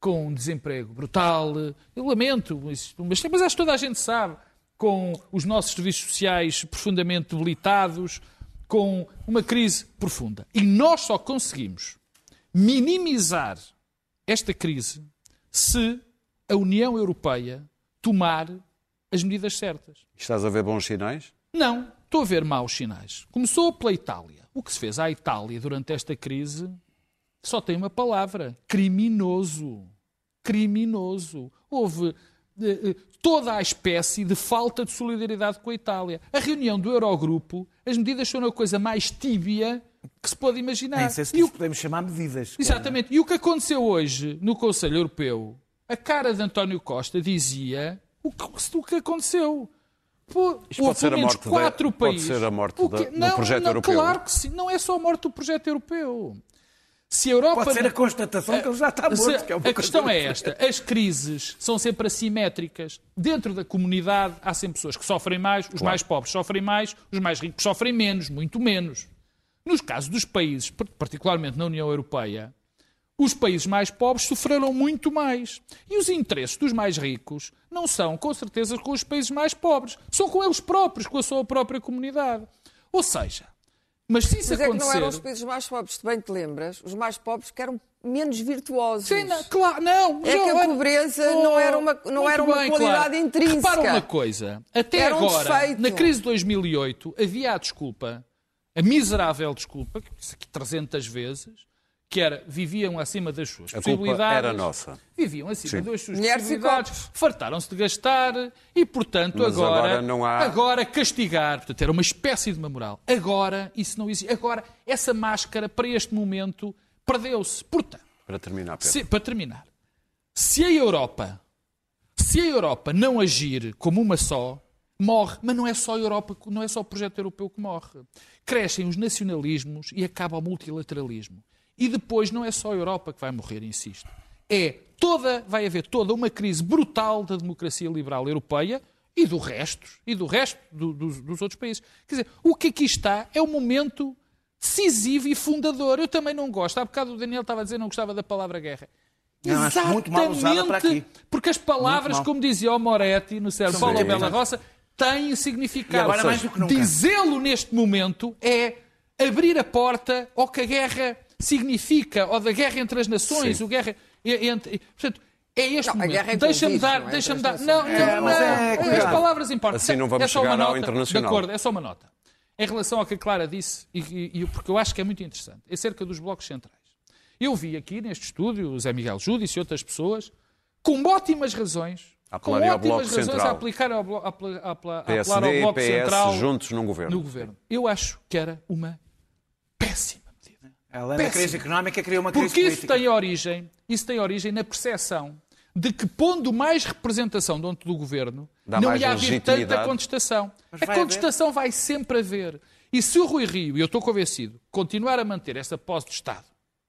com um desemprego brutal. Eu lamento, mas, mas acho que toda a gente sabe, com os nossos serviços sociais profundamente debilitados, com uma crise profunda. E nós só conseguimos minimizar esta crise se a União Europeia tomar as medidas certas. Estás a ver bons sinais? Não, estou a ver maus sinais. Começou pela Itália. O que se fez à Itália durante esta crise só tem uma palavra: criminoso. Criminoso. Houve eh, eh, toda a espécie de falta de solidariedade com a Itália. A reunião do Eurogrupo, as medidas foram a coisa mais tíbia que se pode imaginar. Nem sei se o- podemos chamar medidas. Exatamente. E o que aconteceu hoje no Conselho Europeu, a cara de António Costa dizia o que, o que aconteceu. Pô, Isto houve pode ser pelo a menos morte quatro pode países. ser a morte da- quê? do não, projeto não, europeu. Claro que sim. Não é só a morte do projeto europeu. Se a Europa Pode ser a constatação que ele já está se- morto. que é uma a questão coisa é esta: as crises são sempre assimétricas. Dentro da comunidade há sempre pessoas que sofrem mais, os mais pobres sofrem mais, os mais ricos sofrem menos, muito menos. Nos casos dos países, par- particularmente na União Europeia, os países mais pobres sofreram muito mais. E os interesses dos mais ricos não são, com certeza, com os países mais pobres. São com eles próprios, com a sua própria comunidade. Ou seja, mas se isso Mas é que não acontecer... eram os países mais pobres, se bem te lembras, os mais pobres que eram menos virtuosos. Sim, não, claro, não. É que a pobreza não era uma- não era uma bem, qualidade claro. intrínseca. Repara uma coisa. Até Era um agora, defeito. na crise de 2008, havia a desculpa, a miserável desculpa, que disse aqui 300 vezes, que era viviam acima das suas A culpa possibilidades. era nossa. Viviam acima Sim. das suas Mulheres possibilidades, fartaram-se de gastar e, portanto, Mas agora, agora não há- agora castigar. Portanto, era uma espécie de uma moral. Agora, isso não existe. Agora, essa máscara, para este momento, perdeu-se. Portanto, Para terminar, Pedro. se- para terminar, se a Europa, se a Europa não agir como uma só, morre. Mas não é só a Europa, não é só o projeto europeu que morre. Crescem os nacionalismos e acaba o multilateralismo. E depois não é só a Europa que vai morrer, insisto. É toda, vai haver toda uma crise brutal da democracia liberal europeia e do resto, e do resto do- dos, dos outros países. Quer dizer, o que aqui está é o momento decisivo e fundador. Eu também não gosto. Há bocado o Daniel estava a dizer não gostava da palavra guerra. Não, acho muito mal usada para aqui. Porque as palavras, como dizia o Moretti no Sérgio Paulo Bela. Roça, têm significado. Dizê-lo neste momento é abrir a porta ao que a guerra significa, ou da guerra entre as nações, Sim. o guerra entre. Portanto, é este Não, a momento. guerra é Deixa-me dar, não é deixa-me entre dar. as Não, nações. não, É, não. é, as palavras importam. Assim não vamos é só uma chegar ao nota. internacional. De acordo, é só uma nota. Em relação ao que a Clara disse, e, e- e- porque eu acho que é muito interessante, é acerca dos blocos centrais. Eu vi aqui neste estúdio o Zé Miguel Júdice e outras pessoas com ótimas razões, A com ao ótimas Bloco razões Central. a aplicar ao, blo- a a a apelar ao PSD e Bloco PS Central juntos num governo. no governo. Eu acho que era uma péssima Além da Péssimo. crise económica, criou uma crise Porque isso política. tem origem, isso tem origem na percepção de que pondo mais representação dentro do governo, Dá não ia haver tanta contestação. Mas A vai contestação vai sempre haver. E se o Rui Rio, e eu estou convencido, continuar a manter essa posse de Estado,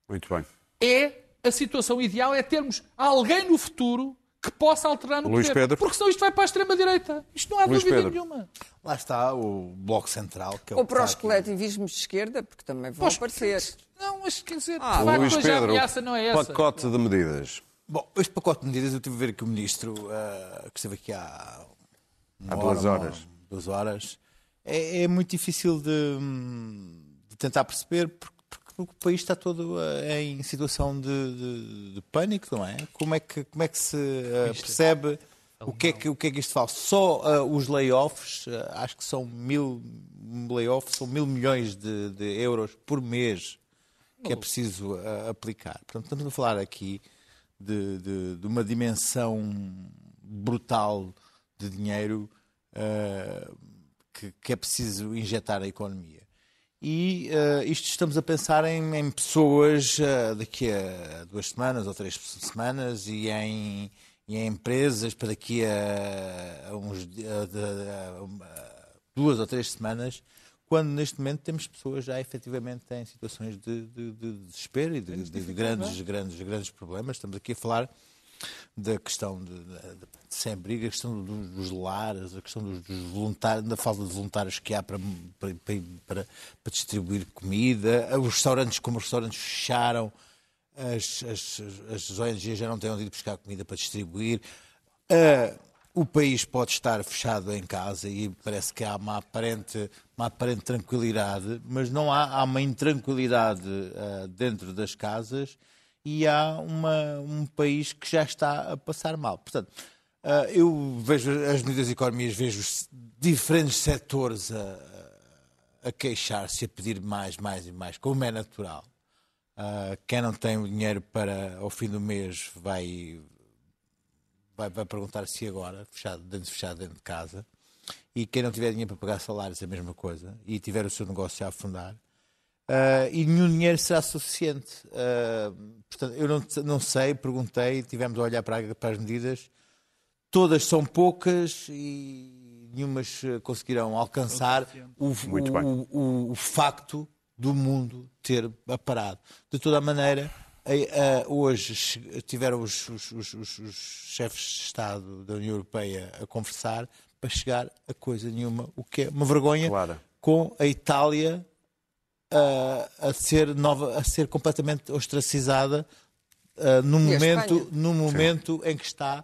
Muito bem. é a situação ideal é termos alguém no futuro que possa alternar no Luís poder. Pedro. Porque senão isto vai para a extrema-direita. Isto não há Luís dúvida Pedro. nenhuma. Lá está o Bloco Central. Que é o Ou para os coletivismos de esquerda, porque também vão Pós- aparecer. Não, mas quer dizer, de Ah, facto, Luís hoje a Pedro, ameaça não é essa. pacote de medidas. Bom, este pacote de medidas eu tive a ver que o Ministro, ah, que esteve aqui há, uma Há duas hora, horas. uma- duas horas, é, é muito difícil de, hum, de tentar perceber porque, porque o país está todo ah, em situação de, de- de pânico, não é? Como é que, como é que se ah, percebe o que, é que, o que é que isto faz? Só ah, os layoffs, ah, acho que são mil layoffs, são mil milhões de, de euros por mês que é preciso aplicar. Portanto, estamos a falar aqui de, de- uma dimensão brutal de dinheiro uh, que, que, é preciso injetar a economia. E uh, isto estamos a pensar em, em pessoas uh, daqui a duas semanas ou três semanas e em, e em empresas para daqui a, a uns, a, duas ou três semanas quando neste momento temos pessoas já efetivamente em situações de, de, de desespero e de, de, grandes, grandes, grandes problemas. Estamos aqui a falar da questão de, sem abrigo, a questão dos lares, a questão dos, voluntários, da falta de voluntários que há para, para, para, para distribuir comida, os restaurantes, como os restaurantes fecharam, as, as, as ONGs já não têm onde ir buscar comida para distribuir. Uh, o país pode estar fechado em casa e parece que há uma aparente, uma aparente tranquilidade, mas não há, há uma intranquilidade uh, dentro das casas e há uma, um país que já está a passar mal. Portanto, uh, eu vejo as medidas económicas, vejo diferentes setores a, a queixar-se, a pedir mais, mais e mais, como é natural. Uh, quem não tem o dinheiro para ao fim do mês vai vai, vai perguntar se agora, fechado, dentro fechado dentro de casa, e quem não tiver dinheiro para pagar salários é a mesma coisa, e tiver o seu negócio a afundar, uh, e nenhum dinheiro será suficiente. Uh, portanto, eu não, não sei, perguntei, tivemos a olhar para, para as medidas, todas são poucas e nenhumas conseguirão alcançar o, o, o, o facto do mundo ter parado. De toda a maneira, hoje tiveram os, os, os, os, chefes de Estado da União Europeia a conversar para chegar a coisa nenhuma, o que é uma vergonha, claro. com a Itália a, a, ser nova, a ser completamente ostracizada uh, no momento, no momento em que está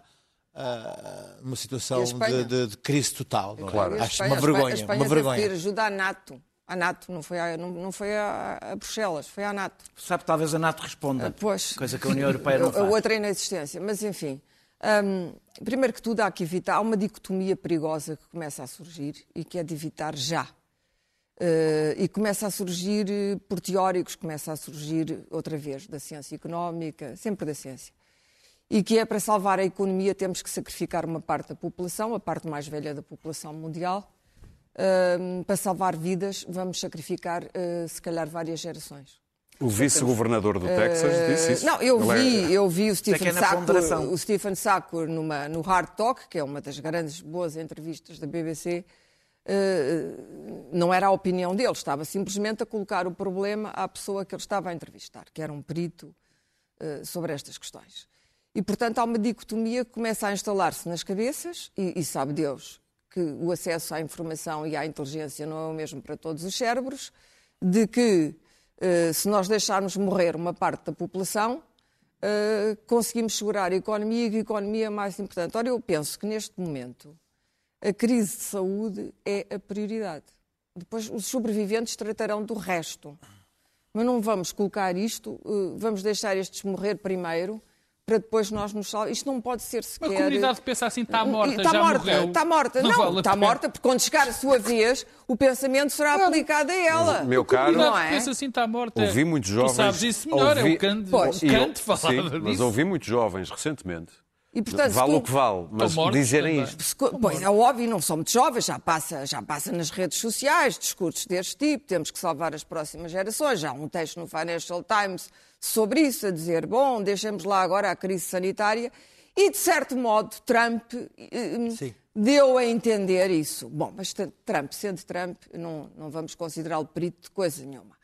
uh, numa situação de, de, de, crise total. Claro. Acho uma vergonha. A Espanha uma vergonha. pedir ajuda à NATO a NATO, não foi a, não, não foi a, a, Bruxelas, foi a NATO. Sabe, talvez a NATO responda. Uh, pois. Coisa que a União Europeia não *laughs* faz. A outra é inexistência. Mas, enfim, um, primeiro que tudo há que evitar, há uma dicotomia perigosa que começa a surgir e que é de evitar já. Uh, e começa a surgir por teóricos, começa a surgir outra vez da ciência económica, sempre da ciência. E que é para salvar a economia temos que sacrificar uma parte da população, a parte mais velha da população mundial, uh, para salvar vidas, vamos sacrificar, uh, se calhar, várias gerações. O vice-governador do Texas uh, disse isso. Não, eu vi, é... eu vi o Stephen, é Sackur, o Stephen Sackur numa, no Hard Talk, que é uma das grandes boas entrevistas da BBC. Uh, não era a opinião dele, estava simplesmente a colocar o problema à pessoa que ele estava a entrevistar, que era um perito uh, sobre estas questões. E, portanto, há uma dicotomia que começa a instalar-se nas cabeças, e, e sabe Deus, que o acesso à informação e à inteligência não é o mesmo para todos os cérebros, de que eh, se nós deixarmos morrer uma parte da população, eh, conseguimos segurar a economia e a economia é mais importante. Ora, eu penso que neste momento a crise de saúde é a prioridade. Depois os sobreviventes tratarão do resto. Mas não vamos colocar isto, eh, vamos deixar estes morrer primeiro para depois nós nos salvar. Isto não pode ser sequer... A comunidade pensa assim, está morta, está já morta, morreu. Está morta. Não, não vale está morta, porque quando chegar a sua vez, o pensamento será aplicado a ela. Meu caro... Não é? pensa assim, está morta. Ouvi muitos jovens... Tu sabes isso melhor, ouvi... é o Kant, pois. o Kant falava sim, disso. Mas ouvi muitos jovens, recentemente, e, portanto, vale o que vale, mas dizerem isto. Pois é óbvio, não são muito jovens, já passa, já passa nas redes sociais, discursos deste tipo, temos que salvar as próximas gerações. Já há um texto no Financial Times sobre isso, a dizer, bom, deixemos lá agora a crise sanitária. E, de certo modo, Trump eh, Sim. deu a entender isso. Bom, mas Trump, sendo Trump, não, não vamos considerá-lo perito de coisa nenhuma.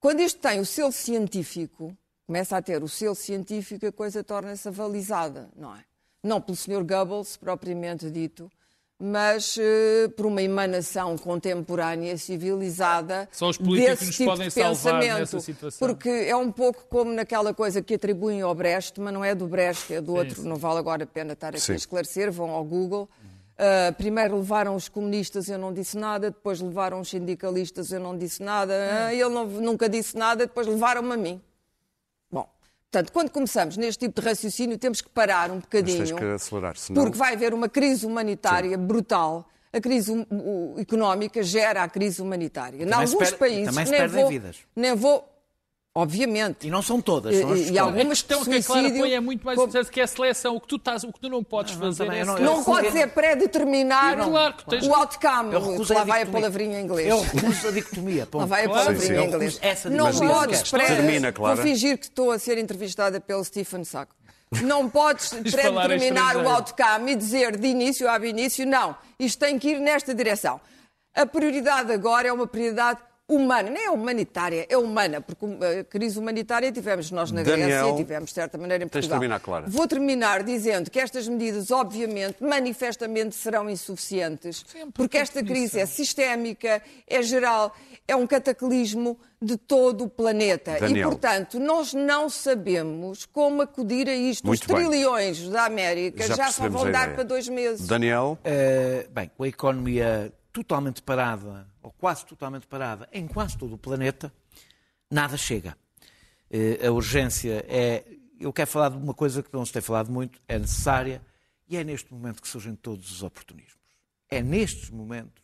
Quando isto tem o selo científico, começa a ter o selo científico, a coisa torna-se avalizada, não é? Não pelo Sr. Goebbels, propriamente dito, mas uh, por uma emanação contemporânea, civilizada, Só os políticos desse tipo podem de pensamento. Nessa situação. Porque é um pouco como naquela coisa que atribuem ao Brecht, mas não é do Brecht, é do sim, outro, sim. não vale agora a pena estar aqui sim. a esclarecer, vão ao Google. Uh, primeiro levaram os comunistas, eu não disse nada, depois levaram os sindicalistas, eu não disse nada, uh, ele não, nunca disse nada, depois levaram-me a mim. Portanto, quando começamos neste tipo de raciocínio, temos que parar um bocadinho. Mas tens que acelerar, senão... Porque vai haver uma crise humanitária Sim. brutal. A crise económica gera a crise humanitária. Em alguns per... países. Também se nem vou, vidas. Nem vou. Obviamente. E não são todas. São as E- e algumas A questão que a Clara põe é muito mais como- interessante que é a seleção. O que tu, estás, o que tu não podes Não, não, fazer também é não- seleção. Não pode ser pré-determinar claro que tens- o outcome. Eu recuso Lá a vai a palavrinha em inglês. Eu recuso a dicotomia. ponto. Lá vai a Claro. palavrinha Sim, em inglês. Essa Não podes pré... Vou fingir que estou a ser entrevistada pelo Stephen Sacco. Não podes *laughs* pré-determinar o outcome e dizer de início ab início, não, isto tem que ir nesta direção. A prioridade agora é uma prioridade humana, nem é humanitária, é humana, porque a crise humanitária tivemos nós na Daniel, Grécia, tivemos de certa maneira em tens de Portugal. terminar, Clara. Vou terminar dizendo que estas medidas, obviamente, manifestamente serão insuficientes, porque esta crise é sistémica, é geral, é um cataclismo de todo o planeta. Daniel. E, portanto, nós não sabemos como acudir a isto. Muito Os bem. trilhões da América Já já, só vão dar para dois meses. Daniel, Eh, bem, com a economia totalmente parada, ou quase totalmente parada, em quase todo o planeta, nada chega. Eh, a urgência é. Eu quero falar de uma coisa que não se tem falado muito, é necessária, e é neste momento que surgem todos os oportunismos. É nestes momentos.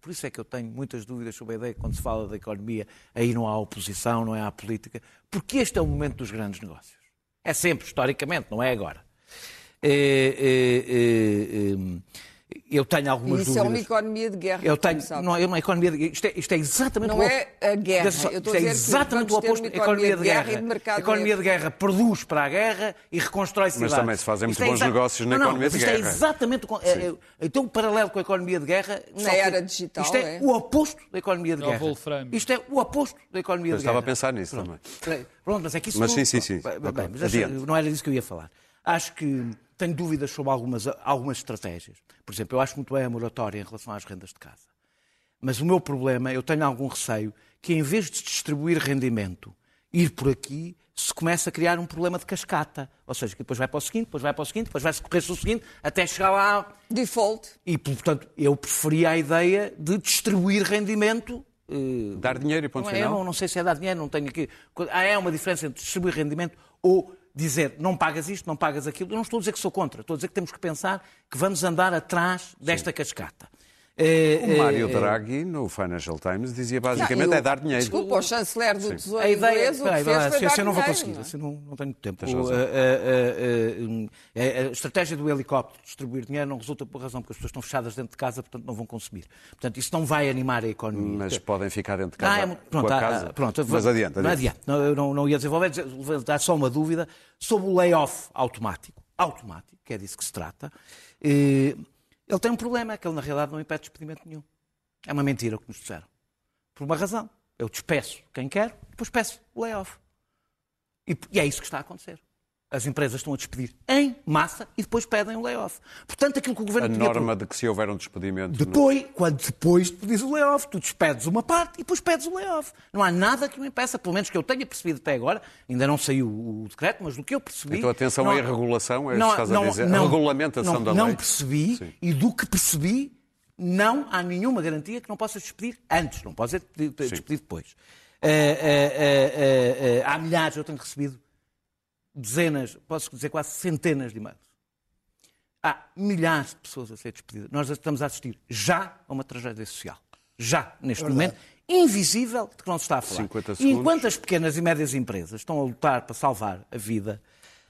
Por isso é que eu tenho muitas dúvidas sobre a ideia que quando se fala da economia, aí não há oposição, não há política, porque este é o momento dos grandes negócios. É sempre, historicamente, não é agora. Eh, eh, eh, eu tenho algumas E isso é dúvidas. uma economia de guerra. Eu tenho, não, é uma economia de, isto, é, isto é exatamente Não o é a guerra. Deixa só- Eu estou isto é a exatamente o oposto uma da economia de guerra. e de mercado a economia de guerra produz para a guerra e reconstrói cidades. também se fazem Isto muito bons exa- negócios na não, não, economia mas de isto guerra. é exatamente o é- é- então, paralelo com a economia de guerra. Na era digital, Isto é, é. o oposto da economia de É guerra. Wolfram. Isto é o oposto da economia Eu de estava guerra. a pensar nisso Pronto. também. Pronto, mas é que isso Mas sim, sim, sim. Bem, mas não era disso que eu ia falar. Acho que tenho dúvidas sobre algumas, algumas estratégias. Por exemplo, eu acho muito bem a moratória em relação às rendas de casa. Mas o meu problema, eu tenho algum receio que em vez de distribuir rendimento, ir por aqui, se começa a criar um problema de cascata. Ou seja, que depois vai para o seguinte, depois vai para o seguinte, depois vai-se correr-se o seguinte, até chegar lá. Default. E, portanto, eu preferia a ideia de distribuir rendimento. eh, dar dinheiro e ponto não, é, final. eu não, não sei se é dar dinheiro, não tenho aqui. Ah, é uma diferença entre distribuir rendimento ou dizer não pagas isto, não pagas aquilo. Eu não estou a dizer que sou contra, estou a dizer que temos que pensar que vamos andar atrás desta cascata. Eh, O Mário eh, Draghi, no Financial Times, dizia basicamente Não, eu- é dar dinheiro. Desculpa, o chanceler do Tesouro A ideia. inglês o que fez lá, assim eu não vou conseguir, não é? assim não, não tenho tempo. O, a, a- a- a- a estratégia do helicóptero distribuir dinheiro não resulta por razão porque as pessoas estão fechadas dentro de casa, portanto não vão consumir. Portanto, isso não vai animar a economia. Mas podem ficar dentro de Ah, casa é muito- pronto, com a ah, casa. ah, pronto, Mas vou- adiante, adiante. Não, eu não, não ia desenvolver, levantar só uma dúvida sobre o layoff automático. Automático, que é disso que se trata. Eh, Ele tem um problema, é que ele na realidade não impede despedimento nenhum. É uma mentira o que nos disseram. Por uma razão. Eu despeço quem quer, depois peço o layoff. E, e é isso que está a acontecer. As empresas estão a despedir em massa e depois pedem o layoff. Portanto, aquilo que o governo A norma de que se houver um despedimento. depois, quando depois dizes o layoff, tu despedes uma parte e depois pedes o layoff. Não há nada que o impeça, pelo menos que eu tenha percebido até agora, ainda não saiu o decreto, mas do que eu percebi. Então, atenção não à irregulação, é que estás a dizer? A não, regulamentação não, da Não lei. percebi Sim. e do que percebi, não há nenhuma garantia que não possas despedir antes, não podes despedir, despedir depois. Eh, eh, eh, há milhares, eu tenho recebido dezenas, posso dizer quase centenas de e-mails. Há milhares de pessoas a ser despedidas. Nós estamos a assistir já a uma tragédia social. Já, neste momento, invisível, de que não se está a falar. 50 E enquanto as pequenas e médias empresas estão a lutar para salvar a vida,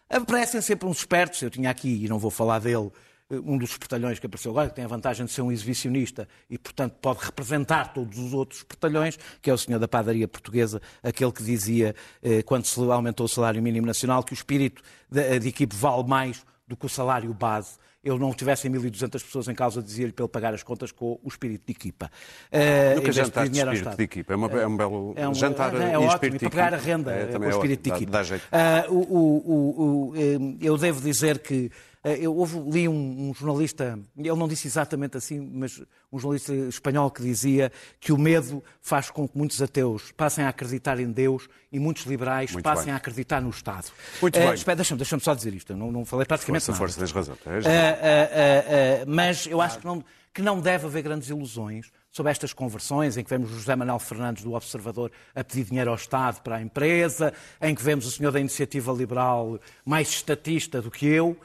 aparecem sempre uns espertos. Eu tinha aqui, e não vou falar dele, um dos portalhões que apareceu agora, que tem a vantagem de ser um exibicionista e, portanto, pode representar todos os outros portalhões, que é o senhor da padaria portuguesa, aquele que dizia, eh, quando se aumentou o salário mínimo nacional, que o espírito de, de equipe vale mais do que o salário base. Ele não tivesse 1.200 pessoas em causa, dizia-lhe para ele pagar as contas com o espírito de equipa. Eh, Nunca de jantar de espírito de equipa. É, uma- é um belo É um- jantar é, e ótimo, espírito e de para pagar a equipa. renda É, é, com o é espírito de ótimo, equipa. dá- dá jeito. Ah, o- o- o- eh, eu devo dizer que eh, eu houve, li um, um jornalista, ele não disse exatamente assim, mas um jornalista espanhol que dizia que o medo faz com que muitos ateus passem a acreditar em Deus e muitos liberais Muito passem bem. a acreditar no Estado. Muito Eh, bem. espera, Deixa-me deixa só dizer isto, eu não, não falei praticamente Força, nada. força, tens razão. Tens razão. ah, ah, mas eu acho que não, que não deve haver grandes ilusões sobre estas conversões, em que vemos José Manuel Fernandes do Observador a pedir dinheiro ao Estado para a empresa, em que vemos o senhor da Iniciativa Liberal mais estatista do que eu.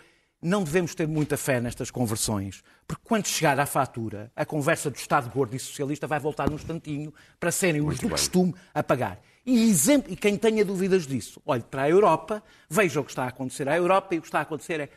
Não devemos ter muita fé nestas conversões, porque quando chegar à fatura, a conversa do Estado gordo e socialista vai voltar num instantinho para serem os do costume a pagar. E, exemplo, e quem tenha dúvidas disso, olhe para a Europa, veja o que está a acontecer à Europa e o que está a acontecer é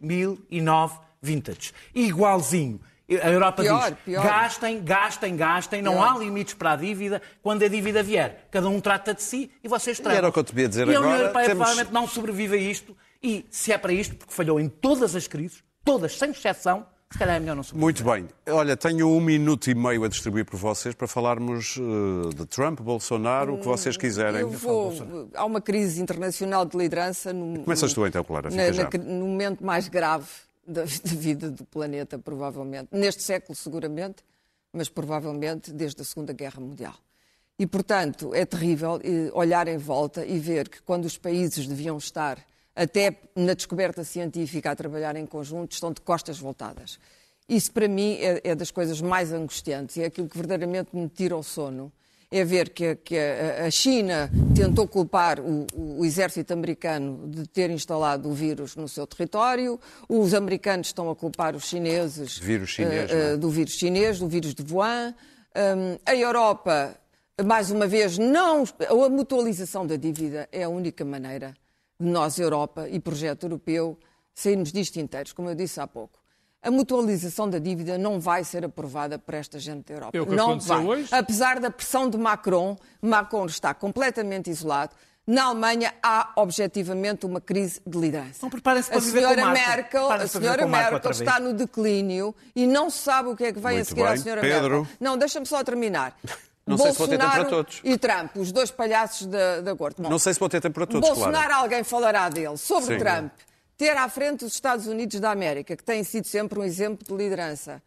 2009 vintage. Igualzinho. A Europa Pior, diz, pior. gastem, gastem, gastem, não Pior. há limites para a dívida. Quando a dívida vier, cada um trata de si e vocês tratam. era o que eu te ia dizer e a União agora, Europeia temos- provavelmente não sobrevive a isto. E se é para isto, porque falhou em todas as crises, todas, sem exceção, se calhar é melhor não sobreviver. Muito bem. Olha, tenho um minuto e meio a distribuir por vocês para falarmos eh, de Trump, Bolsonaro, o que vocês quiserem. Eu vou, há uma crise internacional de liderança. No, Começas tu então, Clara, na- na- no momento mais grave da, *laughs* da vida do planeta, provavelmente. Neste século, seguramente, mas provavelmente desde a Segunda Guerra Mundial. E, portanto, é terrível eh, olhar em volta e ver que quando os países deviam estar, até na descoberta científica, a trabalhar em conjunto, estão de costas voltadas. Isso, para mim, é, é das coisas mais angustiantes e é aquilo que verdadeiramente me tira o sono. É ver que, que a, a China tentou culpar o, o exército americano de ter instalado o vírus no seu território, os americanos estão a culpar os chineses Vírus chinês, eh, não é? eh, do vírus chinês, do vírus de Wuhan. Hum, a Europa, mais uma vez, não. A mutualização da dívida é a única maneira nós, Europa e projeto europeu, sairmos disto inteiros, como eu disse há pouco. A mutualização da dívida não vai ser aprovada por esta gente da Europa. É o que não vai. hoje? Apesar da pressão de Macron, Macron está completamente isolado. Na Alemanha há objetivamente uma crise de liderança. Então preparem-se para a viver com senhora Marco. Merkel, a senhora com Merkel está no declínio e não se sabe o que é que vem Muito a seguir à bem. senhora Pedro? Merkel. Não, deixa-me só terminar. Não sei se vou ter tempo Bolsonaro para todos. E Trump, os dois palhaços da, da corte. Bom, Não sei se vou ter tempo para todos, Bolsonaro, Clara. alguém falará dele. Sobre Sim. Trump, ter à frente os Estados Unidos da América, que têm sido sempre um exemplo de liderança,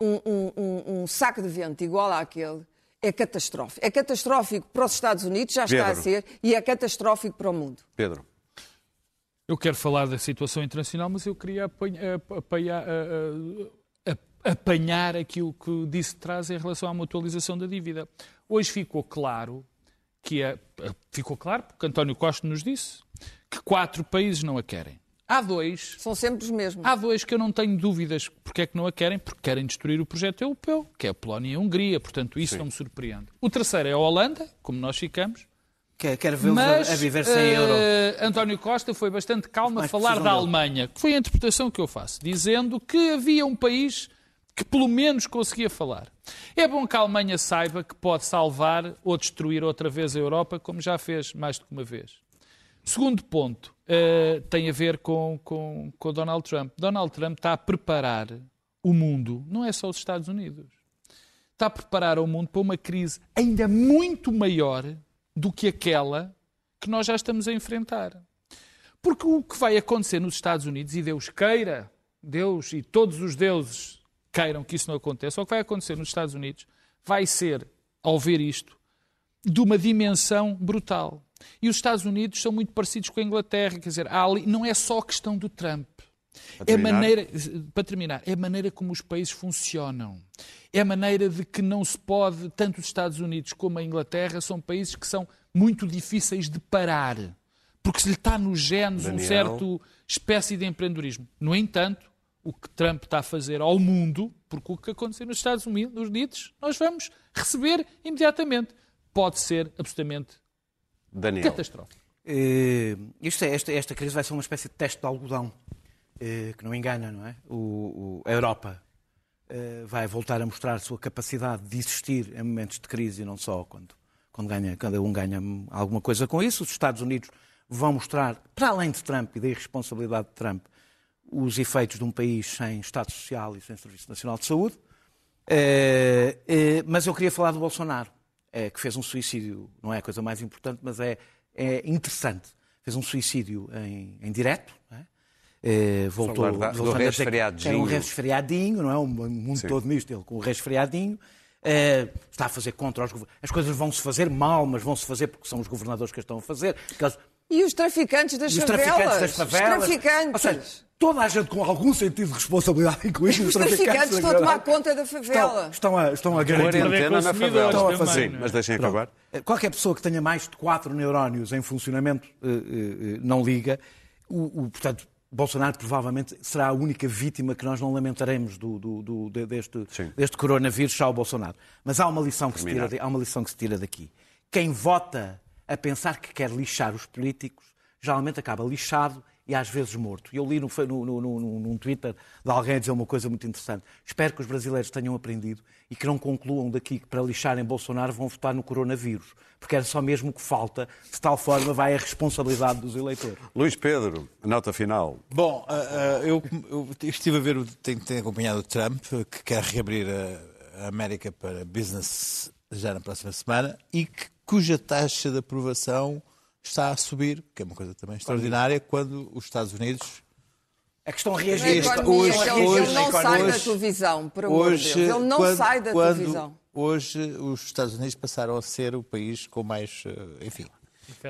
um, um- um- um saco de vento igual àquele, é catastrófico. É catastrófico para os Estados Unidos, já está a Pedro. ser, e é catastrófico para o mundo. Pedro. Eu quero falar da situação internacional, mas eu queria apanha- apanhar, a- a- a- apanhar aquilo que disse de trás em relação à mutualização da dívida. Hoje ficou claro que é, ficou claro, porque António Costa nos disse, que quatro países não a querem. Há dois São sempre os mesmos. Há dois que eu não tenho dúvidas porque é que não a querem, porque querem destruir o projeto europeu, que é a Polónia e a Hungria, portanto isso não me surpreende. O terceiro é a Holanda, como nós ficamos, Quer, quer vê-los mas a, a viver sem eh, euro. António Costa foi bastante calmo a falar da dele. Alemanha, que foi a interpretação que eu faço, dizendo que havia um país que pelo menos conseguia falar. É bom que a Alemanha saiba que pode salvar ou destruir outra vez a Europa, como já fez mais do que uma vez. Segundo ponto eh, tem a ver com, com, com Donald Trump. Donald Trump está a preparar o mundo, não é só os Estados Unidos, está a preparar o mundo para uma crise ainda muito maior do que aquela que nós já estamos a enfrentar. Porque o que vai acontecer nos Estados Unidos, e Deus queira, Deus e todos os deuses queiram que isso não aconteça, o que vai acontecer nos Estados Unidos vai ser, ao ver isto, de uma dimensão brutal. E os Estados Unidos são muito parecidos com a Inglaterra, quer dizer, ali- não é só a questão do Trump. É a terminar? maneira, para terminar, é a maneira como os países funcionam. É a maneira de que não se pode, tanto os Estados Unidos como a Inglaterra, são países que são muito difíceis de parar. Porque se lhe está nos genes um Daniel. certo espécie de empreendedorismo. No entanto, o que Trump está a fazer ao mundo, porque o que acontecer nos Estados Unidos, nós vamos receber imediatamente. Pode ser absolutamente Daniel. catastrófico. Eh, isto é, esta, esta crise vai ser uma espécie de teste de algodão, eh, que não engana, não é? O, o- a Europa eh, vai voltar a mostrar a sua capacidade de existir em momentos de crise e não só quando, quando ganha, cada um ganha alguma coisa com isso. Os Estados Unidos vão mostrar, para além de Trump e da irresponsabilidade de Trump, os efeitos de um país sem Estado Social e sem Serviço Nacional de Saúde. Eh, eh, mas eu queria falar do Bolsonaro, eh, que fez um suicídio, não é a coisa mais importante, mas é, é interessante. Fez um suicídio em, em direto, é? Voltou, da- do resfriadinho. Era um resfriadinho, não é? Um mundo Sim. todo nisto, ele com o resfriadinho. Está a fazer contra os governadores. As coisas vão-se fazer mal, mas vão-se fazer porque são os governadores que as estão a fazer. Aqueles- E os traficantes das e os favelas? traficantes das favelas. Os traficantes. Ou seja, toda a gente com algum sentido de responsabilidade, incluindo os Os traficantes. traficantes da estão a tomar conta da favela. Estão, estão a, estão a garantir. Quarentena na favela. Estão a fazer. Sim, é? mas deixem Pronto. acabar. Eh, Qualquer pessoa que tenha mais de quatro neurónios em funcionamento eh, eh, não liga. O, o, portanto, Bolsonaro provavelmente será a única vítima que nós não lamentaremos do, do- do- de- deste, Sim. deste coronavírus, já o Bolsonaro. Mas há uma, lição que se tira, há uma lição que se tira daqui. Quem vota a pensar que quer lixar os políticos, geralmente acaba lixado e às vezes morto. E Eu li no, no, no, num Twitter de alguém a dizer uma coisa muito interessante. Espero que os brasileiros tenham aprendido e que não concluam daqui que para lixarem Bolsonaro vão votar no coronavírus. Porque era só mesmo o que falta. De tal forma vai a responsabilidade dos eleitores. Luís Pedro, nota final. Bom, ah, ah, eu, eu estive a ver, o- tenho, tenho acompanhado o Trump, que quer reabrir a, a América para business já na próxima semana e que, cuja taxa de aprovação está a subir, que é uma coisa também extraordinária, quando os Estados Unidos É que estão a reagir. Este- hoje- ele, hoje- ele não sai da hoje- televisão, por amor de Deus. Ele não quando- sai da quando- televisão. Hoje os Estados Unidos passaram a ser o país com mais, eh, enfim,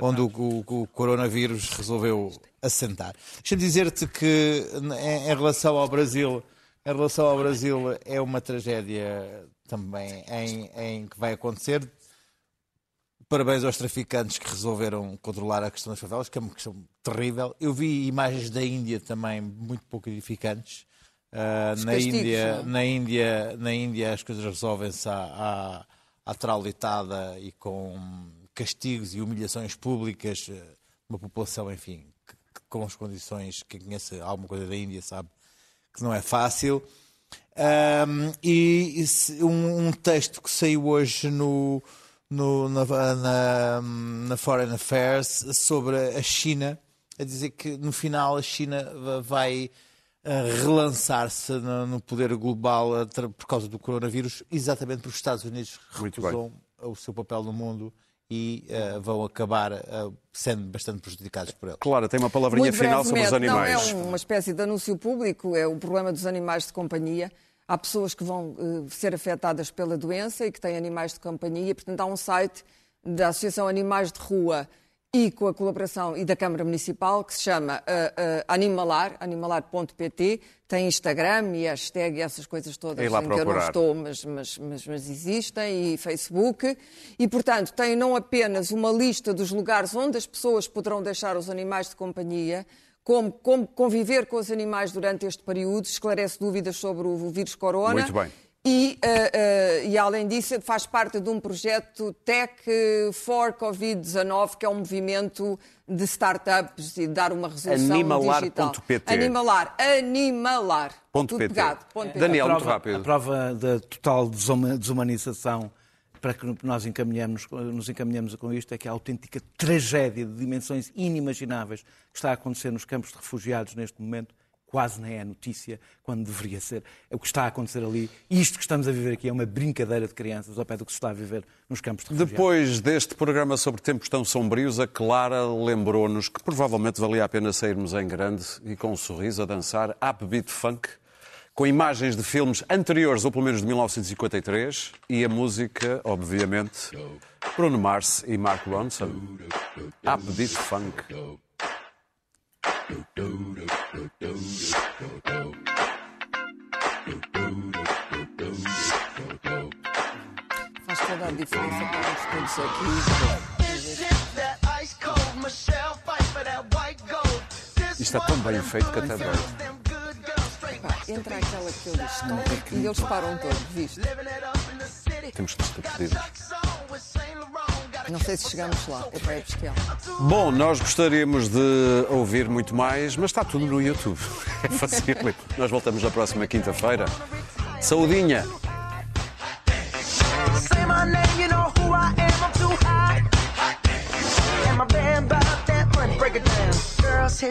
onde o, o- o coronavírus resolveu assentar. Deixa-me dizer-te que em, em relação ao Brasil, em relação ao Brasil é uma tragédia também em, em que vai acontecer. Parabéns aos traficantes que resolveram controlar a questão das favelas, que é uma questão terrível. Eu vi imagens da Índia também muito pouco edificantes. Ah, na, castigos, Índia, não é? na, Índia, na Índia as coisas resolvem-se à, à, à traulitada e com castigos e humilhações públicas. eh, Uma população, enfim, que, que com as condições, quem conhece alguma coisa da Índia sabe que não é fácil. Ahm, e e um, um texto que saiu hoje no, no- na, na- na Foreign Affairs sobre a China, a dizer que no final a China va- vai ah, relançar-se no, no poder global por causa do coronavírus, exatamente porque os Estados Unidos recusam o seu papel no mundo e ah, vão acabar ah, sendo bastante prejudicados por ele. Clara, tem uma palavrinha Muito final sobre os animais. Não, é uma espécie de anúncio público, é o problema dos animais de companhia. Há pessoas que vão eh, ser afetadas pela doença e que têm animais de companhia. Portanto, há um site da Associação Animais de Rua e com a colaboração e da Câmara Municipal que se chama eh, eh, Animalar, animalar.pt. Tem Instagram e hashtag e essas coisas todas É em que eu não procurar. estou mas, mas, mas, mas existem, e Facebook, e portanto tem não apenas uma lista dos lugares onde as pessoas poderão deixar os animais de companhia, como, como conviver com os animais durante este período, esclarece dúvidas sobre o vírus corona. Muito bem. E, eh, eh, e além disso, faz parte de um projeto Tech for Covid-19, que é um movimento de startups e de dar uma resolução digital. Animalar.pt. Animalar. Animalar. Ponto Tudo PT. pegado. Ponto PT. Daniel, a muito prova, rápido. A prova da total desuma- desumanização para que nós encaminhamos, nos encaminhamos com isto é que a autêntica tragédia de dimensões inimagináveis que está a acontecer nos campos de refugiados neste momento quase nem é notícia, quando deveria ser. É o que está a acontecer ali. Isto que estamos a viver aqui é uma brincadeira de crianças ao pé do que se está a viver nos campos de refugiados. Depois deste programa sobre tempos tão sombrios, a Clara lembrou-nos que provavelmente valia a pena sairmos em grande e com um sorriso a dançar Upbeat Funk, com imagens de filmes anteriores, ou pelo menos de 1953, e a música, obviamente, Bruno Mars e Mark Ronson. Upbeat Funk. Faz toda a diferença para os todos aqui. Isto está tão bem feito que até dói. Entra aquela que eles estão e eles param todos, viste? Temos que nos despedir. Não sei se chegamos lá, é para bestial. Bom, nós gostaríamos de ouvir muito mais, mas está tudo no YouTube. *laughs* É fácil. Nós voltamos na próxima quinta-feira. Saudinha! Say